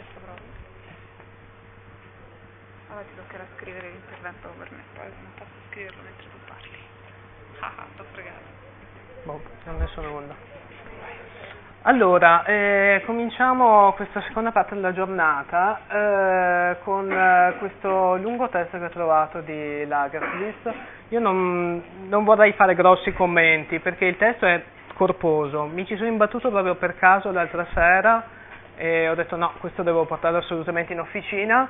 questo proprio. Allora ti toccherà scrivere l'intervento per me, poi non posso scriverlo mentre tu parli. Ah, ah, t'ho fregato. Boh, non ne sono onda. Allora, eh, cominciamo questa seconda parte della giornata eh, con eh, questo lungo testo che ho trovato di Lagerfeld. Io non, non vorrei fare grossi commenti perché il testo è corposo. Mi ci sono imbattuto proprio per caso l'altra sera e ho detto no, questo devo portarlo assolutamente in officina.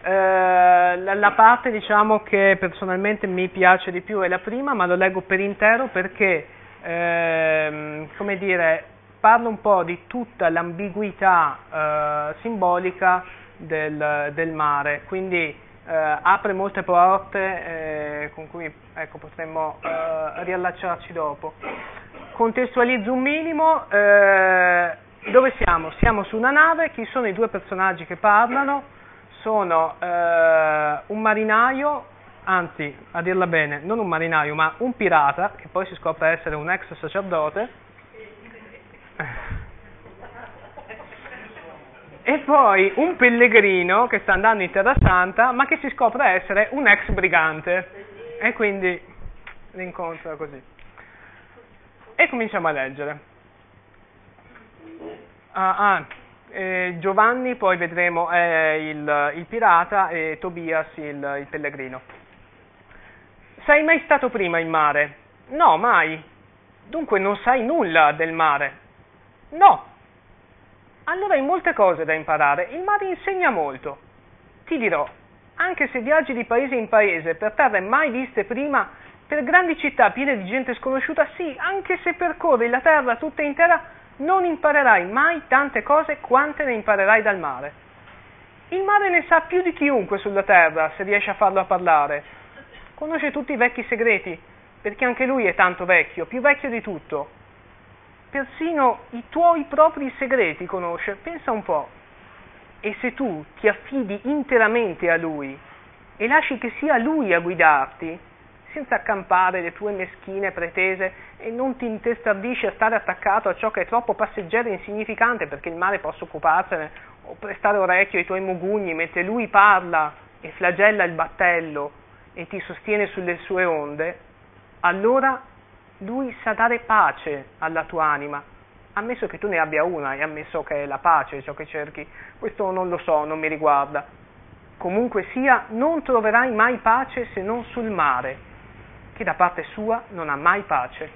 Eh, la, la, parte diciamo che personalmente mi piace di più è la prima, ma lo leggo per intero perché, ehm, come dire, parlo un po' di tutta l'ambiguità eh, simbolica del, del, mare, quindi eh, apre molte porte eh, con cui ecco, potremmo eh, riallacciarci dopo contestualizzo un minimo, eh, dove siamo? Siamo su una nave, chi sono i due personaggi che parlano? Sono eh, un marinaio, anzi, a dirla bene, non un marinaio, ma un pirata, che poi si scopre essere un ex sacerdote, e poi un pellegrino che sta andando in Terra Santa, ma che si scopre essere un ex brigante. E quindi l'incontro è così. E cominciamo a leggere. Ah, ah, eh, Giovanni, poi vedremo è il, il, pirata e Tobias il, il pellegrino. Sei mai stato prima in mare? No, mai. Dunque non sai nulla del mare? No. Allora hai molte cose da imparare. Il mare insegna molto. Ti dirò, anche se viaggi di paese in paese per terre mai viste prima, per grandi città piene di gente sconosciuta, sì, anche se percorri la terra tutta intera, non imparerai mai tante cose quante ne imparerai dal mare. Il mare ne sa più di chiunque sulla terra, se riesce a farlo a parlare. Conosce tutti i vecchi segreti, perché anche lui è tanto vecchio, più vecchio di tutto. Persino i tuoi propri segreti conosce, pensa un po'. E se tu ti affidi interamente a lui e lasci che sia lui a guidarti, senza accampare le tue meschine pretese e non ti intestardisci a stare attaccato a ciò che è troppo passeggero e insignificante perché il mare possa occuparsene o prestare orecchio ai tuoi mugugni mentre lui parla e flagella il battello e ti sostiene sulle sue onde, allora lui sa dare pace alla tua anima, ammesso che tu ne abbia una e ammesso che è la pace ciò che cerchi, questo non lo so, non mi riguarda. Comunque sia, non troverai mai pace se non sul mare, che da parte sua non ha mai pace.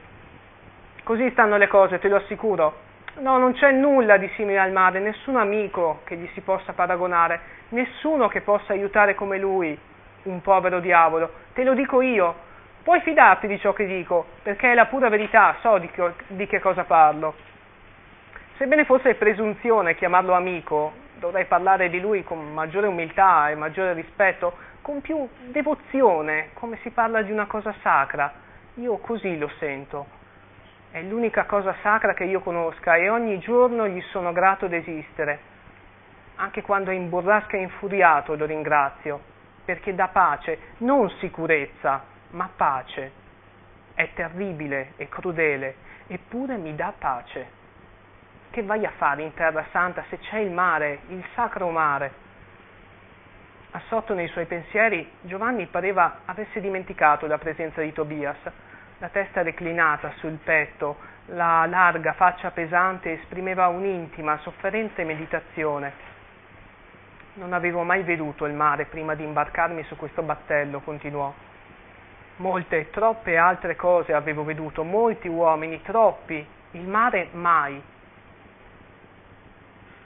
Così stanno le cose, te lo assicuro. No, non c'è nulla di simile al mare, nessun amico che gli si possa paragonare, nessuno che possa aiutare come lui, un povero diavolo. Te lo dico io. Puoi fidarti di ciò che dico, perché è la pura verità, so di che, di che cosa parlo. Sebbene fosse presunzione chiamarlo amico, dovrei parlare di lui con maggiore umiltà e maggiore rispetto, con più devozione, come si parla di una cosa sacra. Io così lo sento. È l'unica cosa sacra che io conosca e ogni giorno gli sono grato d'esistere. Anche quando è in burrasca e infuriato lo ringrazio, perché dà pace, non sicurezza, ma pace. È terribile e crudele, eppure mi dà pace. Che vai a fare in terra santa se c'è il mare, il sacro mare? Assorto nei suoi pensieri, Giovanni pareva avesse dimenticato la presenza di Tobias. La testa reclinata sul petto, la larga faccia pesante esprimeva un'intima, sofferente meditazione. Non avevo mai veduto il mare prima di imbarcarmi su questo battello, continuò. Molte, troppe altre cose avevo veduto, molti uomini, troppi, il mare mai.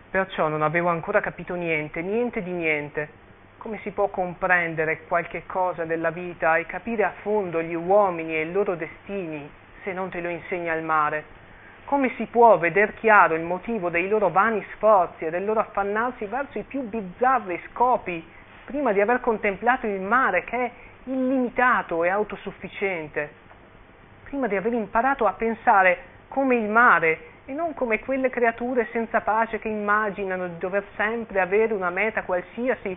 Perciò non avevo ancora capito niente, niente di niente come si può comprendere qualche cosa della vita e capire a fondo gli uomini e i loro destini se non te lo insegna il mare? Come si può veder chiaro il motivo dei loro vani sforzi e del loro affannarsi verso i più bizzarri scopi prima di aver contemplato il mare che è illimitato e autosufficiente? Prima di aver imparato a pensare come il mare e non come quelle creature senza pace che immaginano di dover sempre avere una meta qualsiasi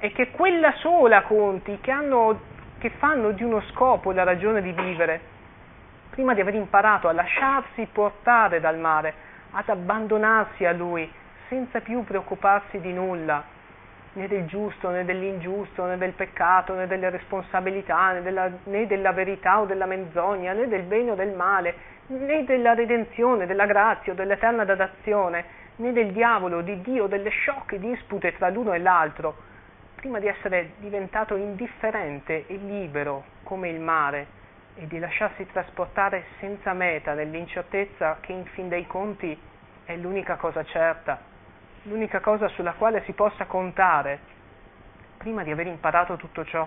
e che quella sola conti, che, hanno, che fanno di uno scopo la ragione di vivere, prima di aver imparato a lasciarsi portare dal mare, ad abbandonarsi a lui, senza più preoccuparsi di nulla, né del giusto, né dell'ingiusto, né del peccato, né delle responsabilità, né della, né della verità o della menzogna, né del bene o del male, né della redenzione, della grazia o dell'eterna dadazione, né del diavolo, di Dio, delle sciocche dispute tra l'uno e l'altro, prima di essere diventato indifferente e libero come il mare e di lasciarsi trasportare senza meta nell'incertezza che in fin dei conti è l'unica cosa certa, l'unica cosa sulla quale si possa contare, prima di aver imparato tutto ciò.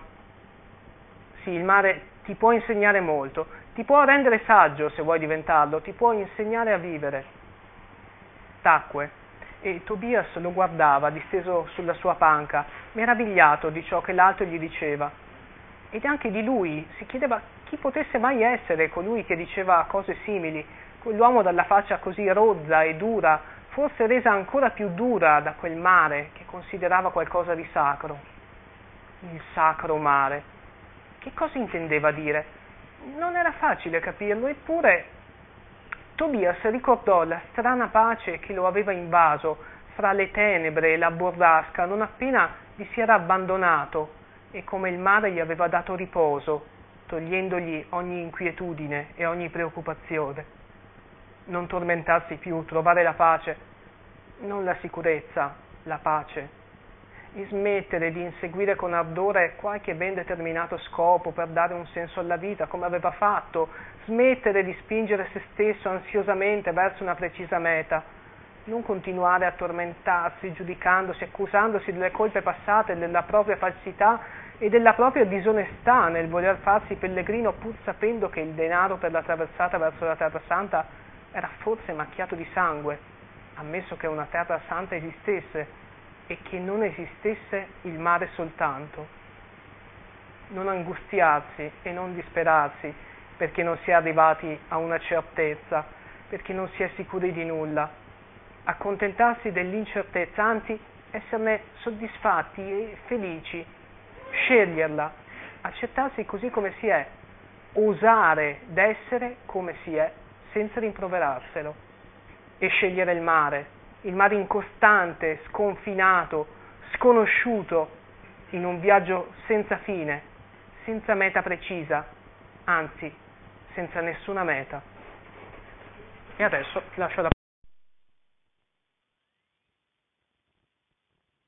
Sì, il mare ti può insegnare molto, ti può rendere saggio se vuoi diventarlo, ti può insegnare a vivere. Tacque e Tobias lo guardava disteso sulla sua panca, meravigliato di ciò che l'altro gli diceva. Ed anche di lui si chiedeva chi potesse mai essere colui che diceva cose simili, quell'uomo dalla faccia così rozza e dura, forse resa ancora più dura da quel mare che considerava qualcosa di sacro. Il sacro mare. Che cosa intendeva dire? Non era facile capirlo, eppure Tobias ricordò la strana pace che lo aveva invaso fra le tenebre e la burrasca non appena vi si era abbandonato e come il mare gli aveva dato riposo, togliendogli ogni inquietudine e ogni preoccupazione. Non tormentarsi più, trovare la pace, non la sicurezza, la pace. E smettere di inseguire con ardore qualche ben determinato scopo per dare un senso alla vita, come aveva fatto, smettere di spingere se stesso ansiosamente verso una precisa meta, non continuare a tormentarsi, giudicandosi, accusandosi delle colpe passate, della propria falsità e della propria disonestà nel voler farsi pellegrino pur sapendo che il denaro per la traversata verso la Terra Santa era forse macchiato di sangue, ammesso che una Terra Santa esistesse e che non esistesse il mare soltanto. Non angustiarsi e non disperarsi perché non si è arrivati a una certezza, perché non si è sicuri di nulla. Accontentarsi dell'incertezza, anzi esserne soddisfatti e felici sceglierla, accettarsi così come si è, osare d'essere come si è senza rimproverarselo e scegliere il mare, il mare incostante, sconfinato, sconosciuto, in un viaggio senza fine, senza meta precisa, anzi senza nessuna meta. E adesso lascio la